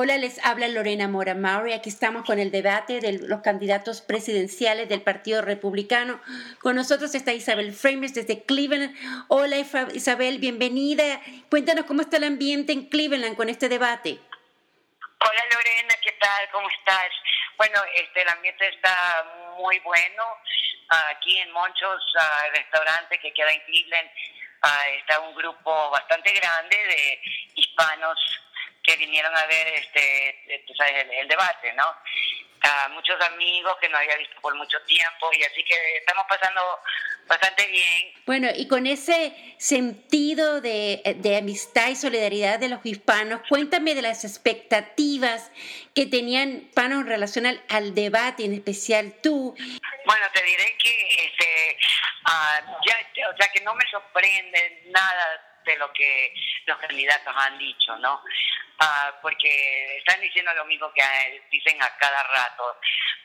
Hola, les habla Lorena Mora Maury. Aquí estamos con el debate de los candidatos presidenciales del Partido Republicano. Con nosotros está Isabel Framers desde Cleveland. Hola, Isabel, bienvenida. Cuéntanos cómo está el ambiente en Cleveland con este debate. Hola, Lorena, ¿qué tal? ¿Cómo estás? Bueno, este, el ambiente está muy bueno. Aquí en muchos uh, restaurantes que queda en Cleveland uh, está un grupo bastante grande de hispanos que vinieron a ver este, este el, debate, ¿no? A muchos amigos que no había visto por mucho tiempo y así que estamos pasando bastante bien. Bueno, y con ese sentido de, de, amistad y solidaridad de los hispanos, cuéntame de las expectativas que tenían hispanos en relación al, al debate, en especial tú. Bueno, te diré que este, uh, ya, o sea, que no me sorprende nada de lo que los candidatos han dicho, ¿no? Ah, porque están diciendo lo mismo que dicen a cada rato,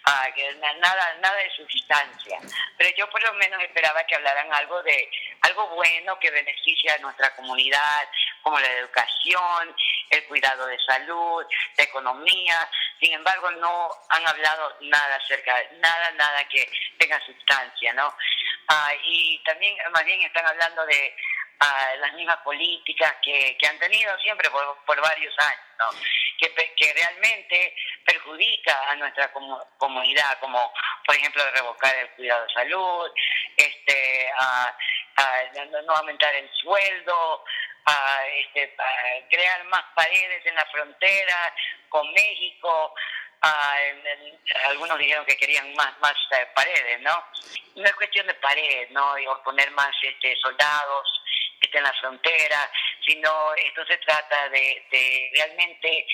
ah, que nada, nada de sustancia. Pero yo por lo menos esperaba que hablaran algo de algo bueno que beneficie a nuestra comunidad, como la educación, el cuidado de salud, la economía. Sin embargo, no han hablado nada acerca, nada, nada que tenga sustancia, ¿no? Ah, y también, más bien, están hablando de a las mismas políticas que, que han tenido siempre por, por varios años, ¿no? que, que realmente perjudica a nuestra comunidad, como por ejemplo revocar el cuidado de salud, este, a, no aumentar el sueldo, a, este, crear más paredes en la frontera con México. algunos dijeron que querían más más eh, paredes, ¿no? No es cuestión de paredes, ¿no? Y poner más este, soldados esté en la frontera, sino esto se trata de, realmente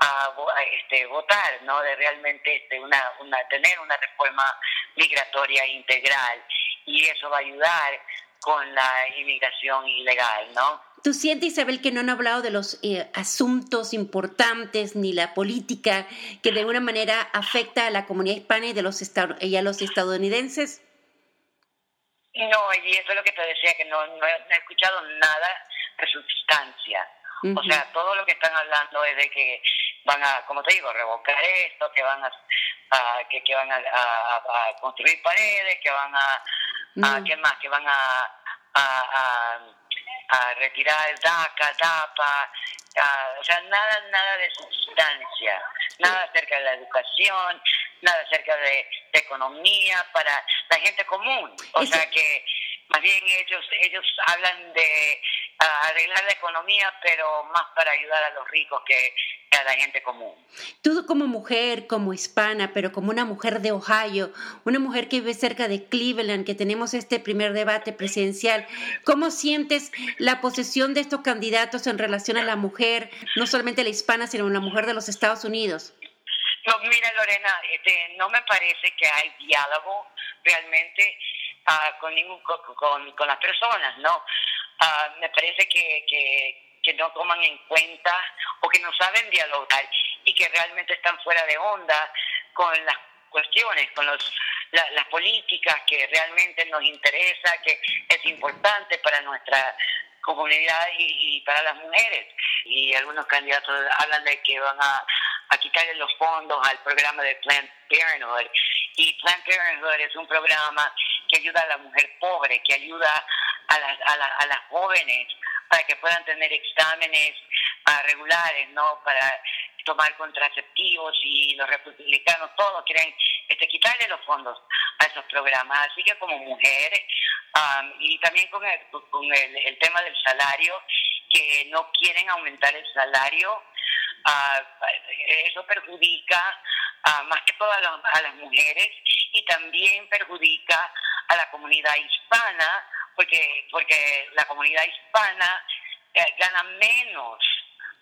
a, este, votar, ¿no? De realmente este, una, una, tener una reforma migratoria integral y eso va a ayudar con la inmigración ilegal, ¿no? ¿Tú sientes, Isabel, que no han hablado de los eh, asuntos importantes ni la política que de alguna manera afecta a la comunidad hispana y, de los y a los estadounidenses? No, y eso es lo que te decía, que no, no, he, escuchado nada de sustancia. O sea, todo lo que están hablando es de que van a, como te digo, revocar esto, que van a, que, que, van a, a, construir paredes, que van a, ¿qué más? Que van a, a, a, retirar DACA, DAPA, o sea, nada, nada de sustancia, nada acerca de la educación, nada acerca de, economía para la gente común. O sea que más bien ellos ellos hablan de ah, arreglar la economía, pero más para ayudar a los ricos que, a la gente común. Tú como mujer, como hispana, pero como una mujer de Ohio, una mujer que vive cerca de Cleveland, que tenemos este primer debate presidencial, ¿cómo sientes la posesión de estos candidatos en relación a la mujer, no solamente la hispana, sino la mujer de los Estados Unidos? No, mira Lorena, este, no me parece que hay diálogo realmente uh, con, ningún, con, con, las personas, ¿no? Uh, me parece que, que, no toman en cuenta o que no saben dialogar y que realmente están fuera de onda con las cuestiones, con los, las políticas que realmente nos interesa, que es importante para nuestra comunidad y, y, para las mujeres. Y algunos candidatos hablan de que van a a quitarle los fondos al programa de Planned Parenthood. Y Planned Parenthood es un programa que ayuda a la mujer pobre, que ayuda a las, a, las jóvenes para que puedan tener exámenes uh, regulares, ¿no? Para tomar contraceptivos y los republicanos todos quieren este, quitarle los fondos a esos programas. Así que como mujer, um, y también con, el, con el, el tema del salario, que no quieren aumentar el salario, eso perjudica más que todo a, las mujeres y también perjudica a la comunidad hispana porque porque la comunidad hispana eh, gana menos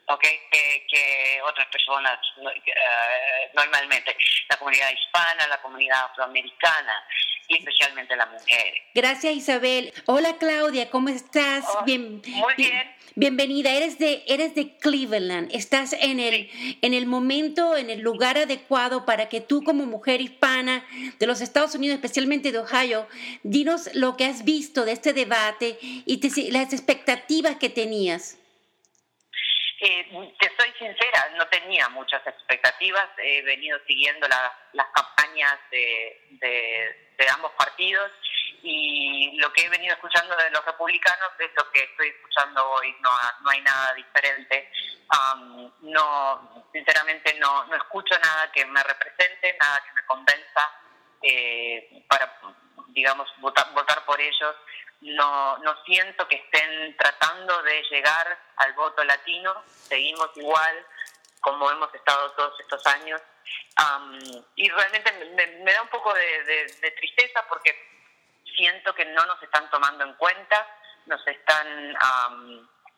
okay, que, otras personas eh, normalmente. La comunidad hispana la comunidad afroamericana y especialmente las mujeres gracias Isabel. Hola Claudia cómo estás oh, bien muy bien. Bienvenida, eres de, eres de Cleveland, estás en el, en el momento, en el lugar adecuado para que tú como mujer hispana de los Estados Unidos, especialmente de Ohio, dinos lo que has visto de este debate y las expectativas que tenías. Eh, te soy sincera, no tenía muchas expectativas. He venido siguiendo las campañas de, ambos partidos y lo que he venido escuchando de los republicanos es lo que estoy escuchando hoy. No, no hay nada diferente. no, sinceramente, no, no escucho nada que me represente, nada que me convenza eh, para, digamos, votar, votar por ellos no, no siento que estén tratando de llegar al voto latino, seguimos igual como hemos estado todos estos años. Y realmente me, da un poco de, tristeza porque siento que no nos están tomando en cuenta, nos están,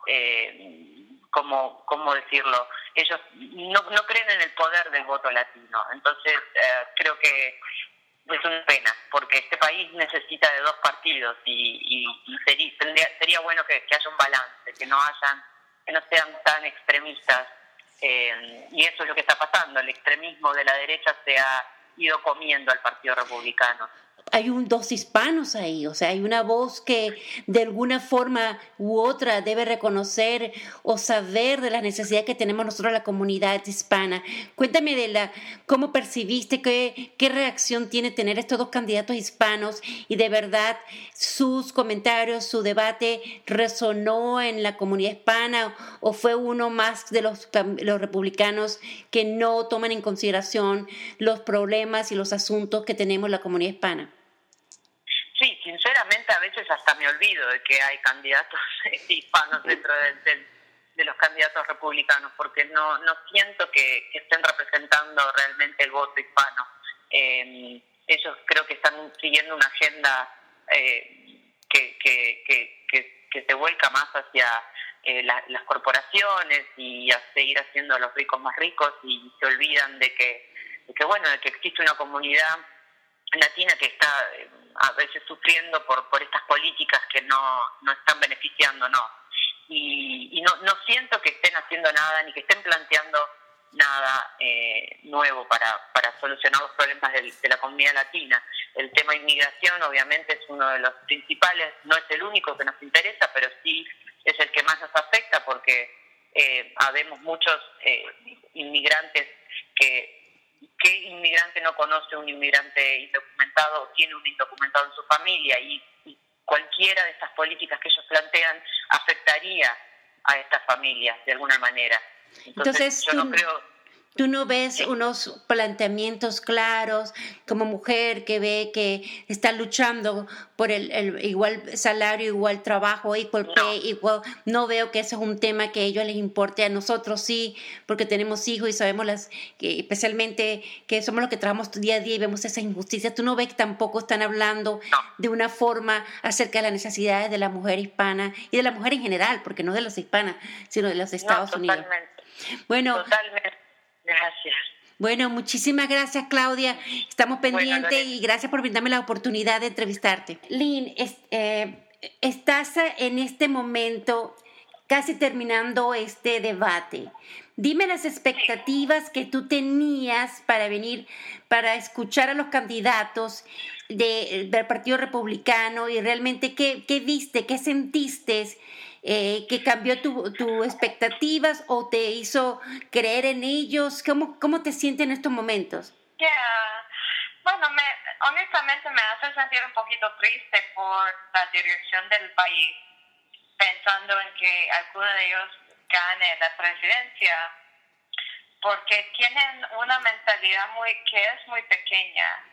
eh, como, ¿cómo decirlo? Ellos no, no creen en el poder del voto latino. Entonces, eh, creo que es una pena, porque este país necesita de dos partidos y, sería, sería, bueno que, haya un balance, que no hayan, que no sean tan extremistas. Eh, y eso es lo que está pasando, el extremismo de la derecha se ha ido comiendo al Partido Republicano hay un, dos hispanos ahí, o sea, hay una voz que de alguna forma u otra debe reconocer o saber de las necesidades que tenemos nosotros la comunidad hispana. Cuéntame de la cómo percibiste, qué, qué reacción tiene tener estos dos candidatos hispanos y de verdad sus comentarios, su debate resonó en la comunidad hispana o fue uno más de los, los republicanos que no toman en consideración los problemas y los asuntos que tenemos la comunidad hispana. Sí, sinceramente a veces hasta me olvido de que hay candidatos hispanos dentro de, los candidatos republicanos, porque no, no siento que, estén representando realmente el voto hispano. Eh, ellos creo que están siguiendo una agenda eh, que, que, que, que, se vuelca más hacia eh, las corporaciones y a seguir haciendo a los ricos más ricos y se olvidan de que, de que bueno, de que existe una comunidad latina que está eh, a veces sufriendo por, por estas políticas que no, no están beneficiando, no. Y, no, no siento que estén haciendo nada ni que estén planteando nada eh, nuevo para, para solucionar los problemas de, la comunidad latina. El tema de inmigración obviamente es uno de los principales, no es el único que nos interesa, pero sí es el que más nos afecta porque eh, habemos muchos eh, inmigrantes que ¿Qué inmigrante no conoce un inmigrante indocumentado o tiene un indocumentado en su familia? Y, cualquiera de estas políticas que ellos plantean afectaría a estas familias de alguna manera. Entonces, yo no creo Tú no ves unos planteamientos claros como mujer que ve que está luchando por el, igual salario, igual trabajo, equal pay, igual. No veo que ese es un tema que a ellos les importe. A nosotros sí, porque tenemos hijos y sabemos las, que especialmente que somos los que trabajamos día a día y vemos esa injusticia. Tú no ves que tampoco están hablando de una forma acerca de las necesidades de la mujer hispana y de la mujer en general, porque no de las hispanas, sino de los Estados Unidos. Bueno, totalmente. Gracias. Bueno, muchísimas gracias, Claudia. Estamos pendientes y gracias por brindarme la oportunidad de entrevistarte. Lynn, eh, estás en este momento casi terminando este debate. Dime las expectativas que tú tenías para venir, para escuchar a los candidatos del Partido Republicano y realmente qué, qué viste, qué sentiste eh, que cambió tus tu expectativas o te hizo creer en ellos? ¿Cómo, cómo te sientes en estos momentos? Bueno, me, honestamente me hace sentir un poquito triste por la dirección del país, pensando en que alguno de ellos gane la presidencia, porque tienen una mentalidad muy que es muy pequeña,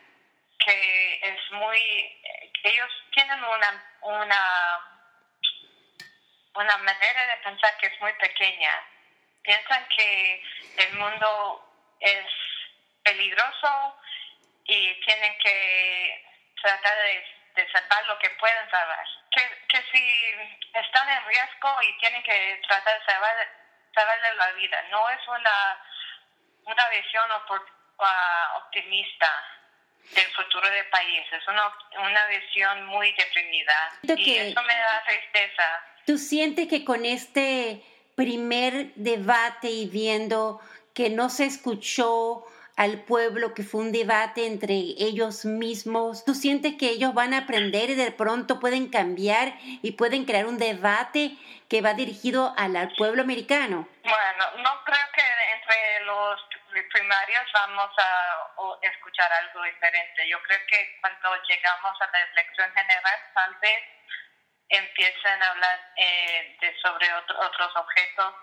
que es muy, ellos tienen una, una una manera de pensar que es muy pequeña. Piensan que el mundo es peligroso y tienen que tratar de, salvar lo que pueden salvar. Que, si están en riesgo y tienen que tratar de salvar, salvarle la vida, no es una, una visión ah, optimista del futuro del país, es una, una visión muy deprimida y eso me da tristeza. ¿Tú sientes que con este primer debate y viendo que no se escuchó al pueblo, que fue un debate entre ellos mismos. ¿Tú sientes que ellos van a aprender y de pronto pueden cambiar y pueden crear un debate que va dirigido al, pueblo americano? Bueno, no creo que entre los primarios vamos a escuchar algo diferente. Yo creo que cuando llegamos a la elección general, tal vez empiecen a hablar eh, de sobre otros objetos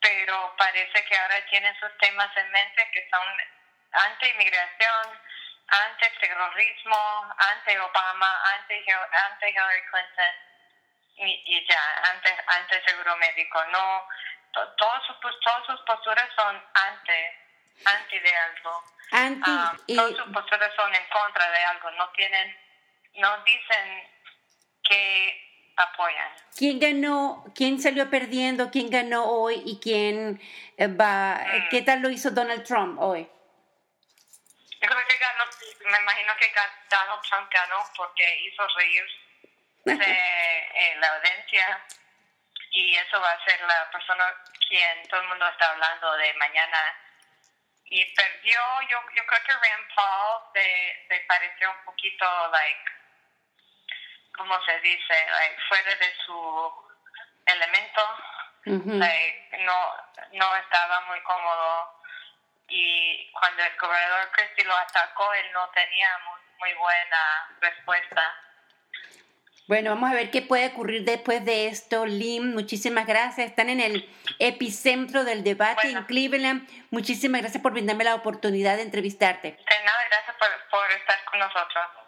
pero parece que ahora tienen sus temas en mente que son anti-inmigración, anti-terrorismo, anti-Obama, anti-Hillary Clinton y, ya, anti-seguro médico. No, todas sus, todas sus posturas son anti, anti de algo. Anti, ah, todas sus posturas son en contra de algo. No tienen, no dicen que apoyan. ¿Quién ganó, quién salió perdiendo, quién ganó hoy y quién eh, va, mm. qué tal lo hizo Donald Trump hoy? Yo creo que ganó, me imagino que Donald Trump ganó porque hizo reír de la audiencia y eso va a ser la persona quien todo el mundo está hablando de mañana y perdió yo yo creo que Rand Paul se, pareció un poquito like ¿cómo se dice? fuera de su elemento, no, no estaba muy cómodo y cuando el gobernador Christie lo atacó, él no tenía muy, buena respuesta. Bueno, vamos a ver qué puede ocurrir después de esto. Lim, muchísimas gracias. Están en el epicentro del debate en Cleveland. Muchísimas gracias por brindarme la oportunidad de entrevistarte. De nada, gracias por, por estar con nosotros.